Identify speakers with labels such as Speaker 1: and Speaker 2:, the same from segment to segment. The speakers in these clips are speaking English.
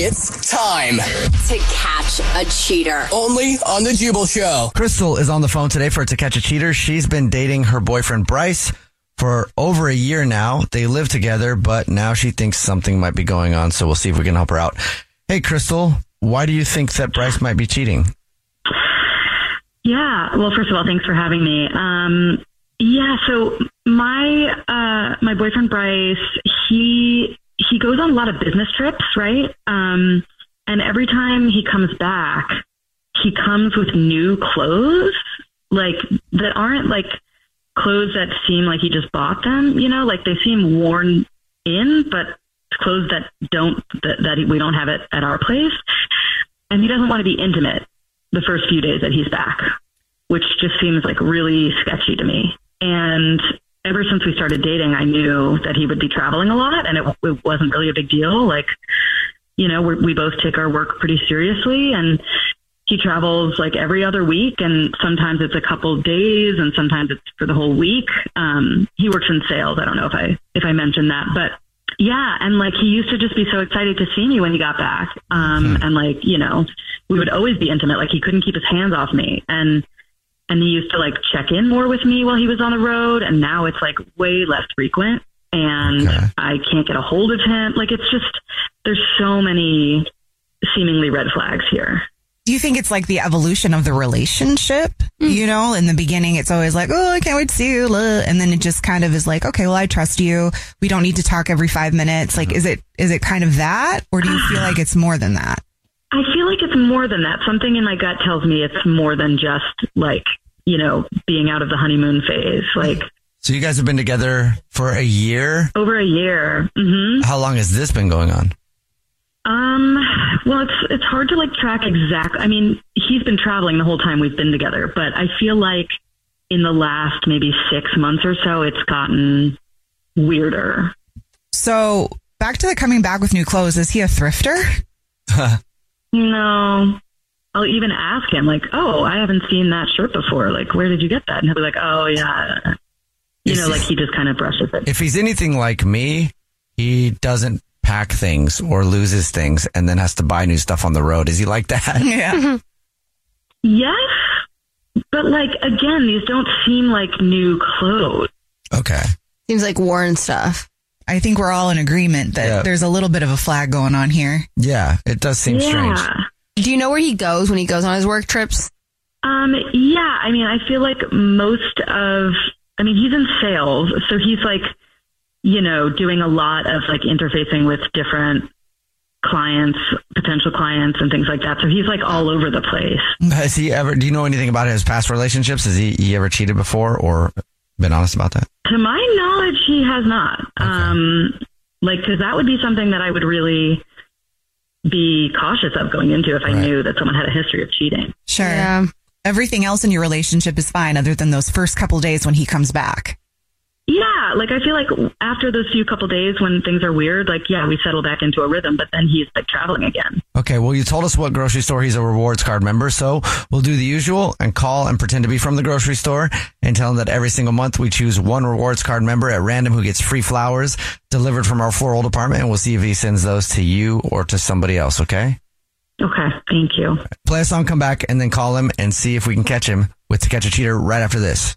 Speaker 1: It's time
Speaker 2: to catch a cheater.
Speaker 1: Only on the Jubal Show.
Speaker 3: Crystal is on the phone today for To Catch a Cheater. She's been dating her boyfriend Bryce for over a year now. They live together, but now she thinks something might be going on. So we'll see if we can help her out. Hey, Crystal, why do you think that Bryce might be cheating?
Speaker 4: Yeah. Well, first of all, thanks for having me. Um, yeah. So my uh, my boyfriend Bryce, he he goes on a lot of business trips, right? Um, and every time he comes back, he comes with new clothes, like that aren't like clothes that seem like he just bought them, you know, like they seem worn in, but clothes that don't, that, that we don't have it at our place. And he doesn't want to be intimate the first few days that he's back, which just seems like really sketchy to me. And ever since we started dating, I knew that he would be traveling a lot and it, it wasn't really a big deal. Like, you know, we both take our work pretty seriously and he travels like every other week and sometimes it's a couple of days and sometimes it's for the whole week. Um, he works in sales. I don't know if I, if I mentioned that, but yeah. And like he used to just be so excited to see me when he got back. Um, hmm. and like, you know, we would always be intimate. Like he couldn't keep his hands off me. And and he used to like check in more with me while he was on the road and now it's like way less frequent and okay. I can't get a hold of him. Like it's just there's so many seemingly red flags here.
Speaker 5: Do you think it's like the evolution of the relationship? Mm. You know, in the beginning, it's always like, oh, I can't wait to see you. And then it just kind of is like, okay, well, I trust you. We don't need to talk every five minutes. Like, is it, is it kind of that? Or do you feel like it's more than that?
Speaker 4: I feel like it's more than that. Something in my gut tells me it's more than just like, you know, being out of the honeymoon phase. Like,
Speaker 3: so you guys have been together for a year?
Speaker 4: Over a year. Mm-hmm.
Speaker 3: How long has this been going on?
Speaker 4: Um, well, it's, it's hard to like track exactly. I mean, he's been traveling the whole time we've been together, but I feel like in the last maybe six months or so, it's gotten weirder.
Speaker 5: So back to the coming back with new clothes. Is he a thrifter?
Speaker 4: No. I'll even ask him, like, oh, I haven't seen that shirt before. Like, where did you get that? And he'll be like, oh, yeah. You know, like he just kind of brushes it.
Speaker 3: If he's anything like me, he doesn't pack things or loses things and then has to buy new stuff on the road. Is he like that?
Speaker 5: Yeah.
Speaker 4: yes. But like, again, these don't seem like new clothes.
Speaker 3: Okay.
Speaker 6: Seems like worn stuff.
Speaker 5: I think we're all in agreement that yeah. there's a little bit of a flag going on here.
Speaker 3: Yeah, it does seem yeah. strange.
Speaker 6: Do you know where he goes when he goes on his work trips?
Speaker 4: Um, yeah, I mean, I feel like most of, I mean, he's in sales, so he's like, you know, doing a lot of like interfacing with different clients, potential clients, and things like that. So he's like all over the place.
Speaker 3: Has he ever? Do you know anything about his past relationships? Has he, he ever cheated before, or been honest about that?
Speaker 4: To my knowledge, he has not. Okay. Um, like, because that would be something that I would really be cautious of going into if I knew that someone had a history of cheating.
Speaker 5: Sure. Yeah. Everything else in your relationship is fine other than those first couple days when he comes back.
Speaker 4: Yeah, like I feel like after those few couple days when things are weird, like yeah, we settle back into a rhythm, but then he's like traveling again.
Speaker 3: Okay, well, you told us what grocery store he's a rewards card member, so we'll do the usual and call and pretend to be from the grocery store and tell him that every single month we choose one rewards card member at random who gets free flowers delivered from our floral department, and we'll see if he sends those to you or to somebody else, okay?
Speaker 4: Okay, thank you.
Speaker 3: Play a song, come back, and then call him and see if we can catch him with To Catch a Cheater right after this.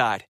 Speaker 7: Side.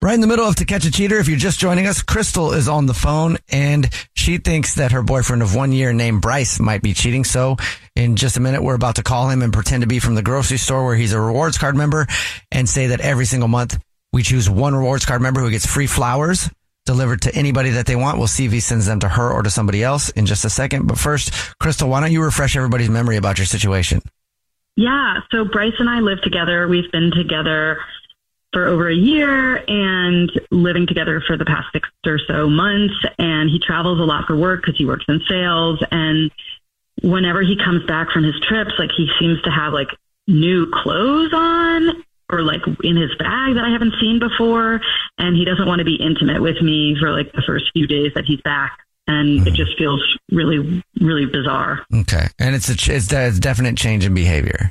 Speaker 3: Right in the middle of To Catch a Cheater, if you're just joining us, Crystal is on the phone and she thinks that her boyfriend of one year named Bryce might be cheating. So in just a minute, we're about to call him and pretend to be from the grocery store where he's a rewards card member and say that every single month we choose one rewards card member who gets free flowers delivered to anybody that they want. We'll see if he sends them to her or to somebody else in just a second. But first, Crystal, why don't you refresh everybody's memory about your situation?
Speaker 4: Yeah. So Bryce and I live together. We've been together for over a year and living together for the past six or so months. And he travels a lot for work because he works in sales. And whenever he comes back from his trips, like he seems to have like new clothes on or like in his bag that I haven't seen before. And he doesn't want to be intimate with me for like the first few days that he's back. And it hmm. just feels really, really bizarre.
Speaker 3: Okay. And it's a, ch- it's a definite change in behavior.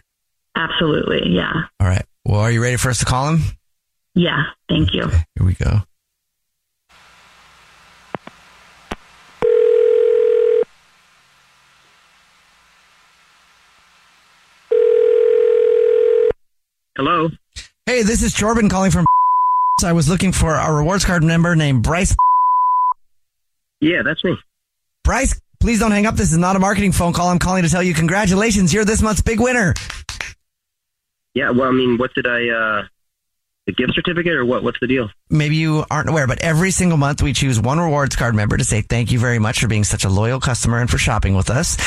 Speaker 4: Absolutely. Yeah.
Speaker 3: All right. Well, are you ready for us to call him?
Speaker 4: Yeah. Thank you.
Speaker 3: Okay, here we go.
Speaker 8: Hello.
Speaker 3: Hey, this is Jordan calling from. I was looking for a rewards card member named Bryce.
Speaker 8: Yeah, that's me.
Speaker 3: Bryce, please don't hang up. This is not a marketing phone call. I'm calling to tell you congratulations. You're this month's big winner.
Speaker 8: Yeah, well, I mean, what did I, uh, a gift certificate or what? What's the deal?
Speaker 3: Maybe you aren't aware, but every single month we choose one rewards card member to say thank you very much for being such a loyal customer and for shopping with us.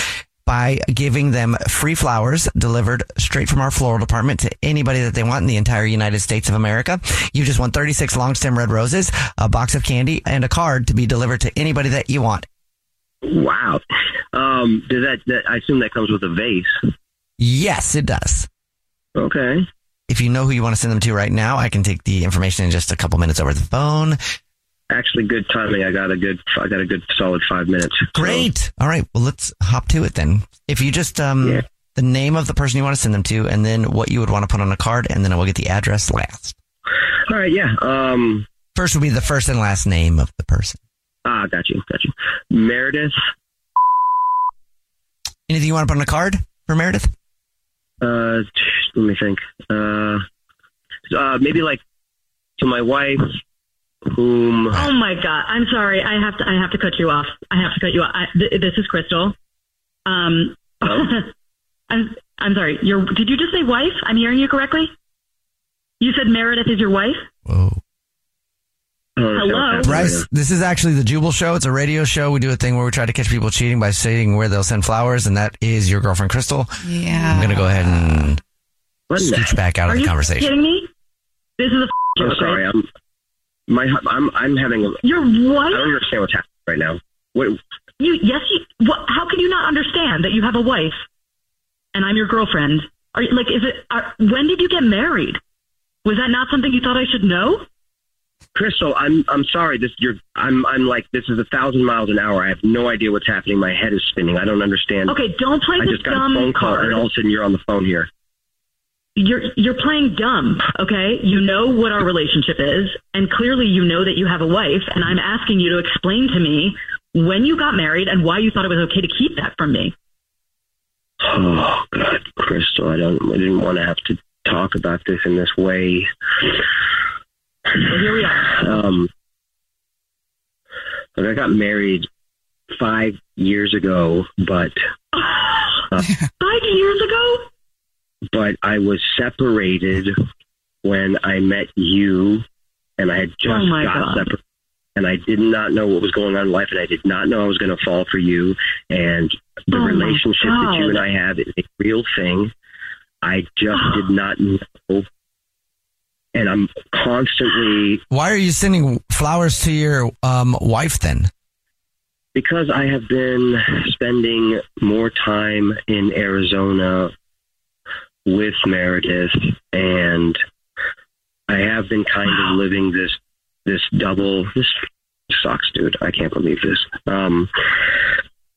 Speaker 3: by giving them free flowers delivered straight from our floral department to anybody that they want in the entire United States of America. You just want 36 long stem red roses, a box of candy, and a card to be delivered to anybody that you want.
Speaker 8: Wow. Um, does that, that? I assume that comes with a vase.
Speaker 3: Yes, it does.
Speaker 8: Okay.
Speaker 3: If you know who you want to send them to right now, I can take the information in just a couple minutes over the phone.
Speaker 8: Actually, good timing. I got a good. I got a good solid five minutes.
Speaker 3: Great. All right. Well, let's hop to it then. If you just um the name of the person you want to send them to, and then what you would want to put on a card, and then I will get the address last.
Speaker 8: All right. Yeah. Um.
Speaker 3: First would be the first and last name of the person.
Speaker 8: Ah, got you. Got you. Meredith.
Speaker 3: Anything you want to put on a card for Meredith?
Speaker 8: Uh, let me think. Uh, uh, maybe like to my wife, whom.
Speaker 4: Oh my god! I'm sorry. I have to. I have to cut you off. I have to cut you off. I, th- this is Crystal. Um, I'm. I'm sorry. Your. Did you just say wife? I'm hearing you correctly. You said Meredith is your wife. Hello.
Speaker 3: Bryce, this is actually the Jubal Show. It's a radio show. We do a thing where we try to catch people cheating by saying where they'll send flowers, and that is your girlfriend, Crystal.
Speaker 5: Yeah.
Speaker 3: I'm going to go ahead and scooch back out
Speaker 4: Are
Speaker 3: of the conversation.
Speaker 4: Are you
Speaker 3: conversation.
Speaker 4: kidding me? This is a
Speaker 8: I'm
Speaker 4: joke,
Speaker 8: sorry.
Speaker 4: right?
Speaker 8: I'm. My. I'm. I'm having a.
Speaker 4: Your
Speaker 8: I
Speaker 4: wife.
Speaker 8: don't understand what's happening right now. What?
Speaker 4: You yes. You, what, how can you not understand that you have a wife, and I'm your girlfriend? Are you, like is it? Are, when did you get married? Was that not something you thought I should know?
Speaker 8: Crystal, I'm I'm sorry. This you're I'm I'm like this is a thousand miles an hour. I have no idea what's happening. My head is spinning. I don't understand.
Speaker 4: Okay, don't play
Speaker 8: I just got
Speaker 4: dumb
Speaker 8: a phone call,
Speaker 4: card.
Speaker 8: and all of a sudden you're on the phone here.
Speaker 4: You're you're playing dumb, okay? You know what our relationship is, and clearly you know that you have a wife, and I'm asking you to explain to me when you got married and why you thought it was okay to keep that from me.
Speaker 8: Oh God, Crystal, I don't. I didn't want to have to talk about this in this way.
Speaker 4: So here we are.
Speaker 8: Um, look, I got married five years ago, but uh,
Speaker 4: Five years ago?
Speaker 8: but I was separated when I met you, and I had just
Speaker 4: Oh,
Speaker 8: got
Speaker 4: God.
Speaker 8: separated. And I did not know what was going on in life, and I did not know I was going to fall for you. And the
Speaker 4: Oh,
Speaker 8: relationship that you and I have is a real thing. I just did not know, and I'm constantly
Speaker 3: Why are you sending flowers to your um, wife then?
Speaker 8: because I have been spending more time in Arizona with Meredith, and I have been kind of living this this double. This sucks, dude. I can't believe this. Um,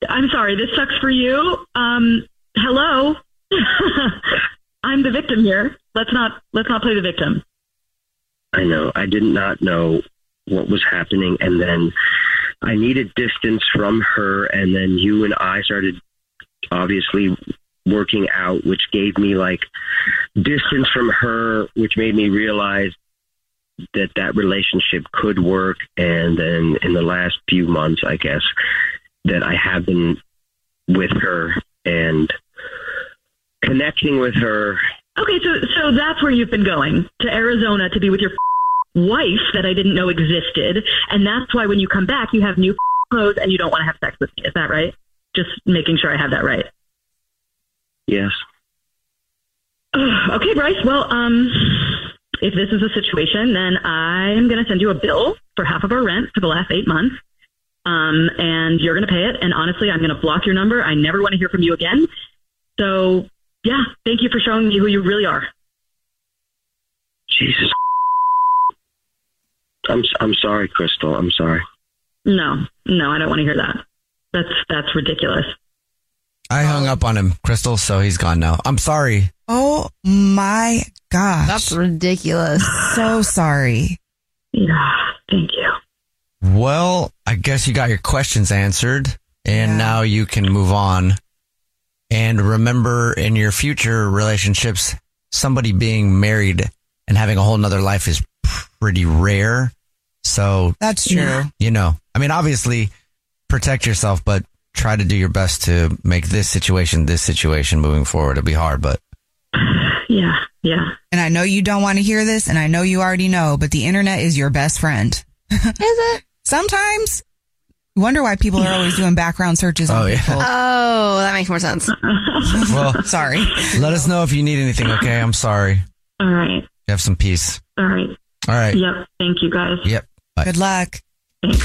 Speaker 4: I'm sorry, this sucks for you. Um, hello, I'm the victim here. Let's not let's not play the victim.
Speaker 8: I know I did not know what was happening, and then I needed distance from her, and then you and I started obviously working out, which gave me like distance from her, which made me realize that that relationship could work. And then in the last few months, I guess that I have been with her and connecting with her.
Speaker 4: Okay, so so that's where you've been going to Arizona to be with your wife that I didn't know existed, and that's why when you come back, you have new clothes and you don't want to have sex with me. Is that right? Just making sure I have that right.
Speaker 8: Yes.
Speaker 4: Okay, Bryce. Well, um, if this is a situation, then I'm going to send you a bill for half of our rent for the last eight months. Um, and you're going to pay it. And honestly, I'm going to block your number. I never want to hear from you again. So, yeah, thank you for showing me who you really are.
Speaker 8: Jesus. I'm I'm sorry, Crystal. I'm sorry.
Speaker 4: No, no, I don't want to hear that. That's that's ridiculous.
Speaker 3: I hung up on him, Crystal, so he's gone now. I'm sorry.
Speaker 5: Oh my gosh.
Speaker 6: That's ridiculous.
Speaker 5: So sorry.
Speaker 4: Yeah, thank you.
Speaker 3: Well, I guess you got your questions answered, and now you can move on. And remember, in your future relationships, somebody being married and having a whole nother life is pretty rare. So
Speaker 5: That's true.
Speaker 3: You know, I mean, obviously, protect yourself, but try to do your best to make this situation, this situation moving forward. It'll be hard, but
Speaker 4: Yeah, yeah.
Speaker 5: And I know you don't want to hear this, and I know you already know, but the internet is your best friend. is
Speaker 6: it?
Speaker 5: Sometimes. Wonder why people are always doing background searches on
Speaker 3: Oh, yeah.
Speaker 5: people.
Speaker 6: Oh, that makes more sense.
Speaker 3: Well,
Speaker 5: sorry.
Speaker 3: Let us know if you need anything, okay? I'm sorry.
Speaker 4: All right.
Speaker 3: Have some peace.
Speaker 4: All right.
Speaker 3: All right.
Speaker 4: Yep. Thank you guys.
Speaker 3: Yep. Bye.
Speaker 5: Good luck. Thanks.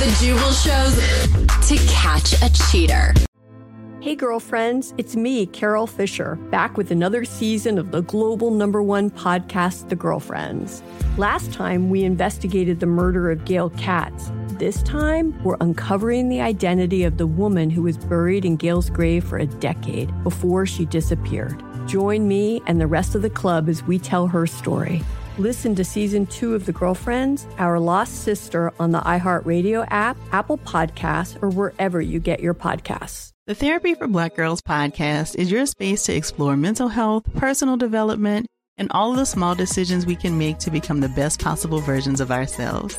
Speaker 2: The Jubal Show's To Catch a Cheater.
Speaker 9: Hey, girlfriends, it's me, Carol Fisher, back with another season of the global number one podcast, The Girlfriends. Last time, we investigated the murder of Gail Katz. This time, we're uncovering the identity of the woman who was buried in Gail's grave for a decade before she disappeared. Join me and the rest of the club as we tell her story. Listen to season two of The Girlfriends, Our Lost Sister on the iHeartRadio app, Apple Podcasts, or wherever you get your podcasts.
Speaker 10: The Therapy for Black Girls podcast is your space to explore mental health, personal development, and all of the small decisions we can make to become the best possible versions of ourselves.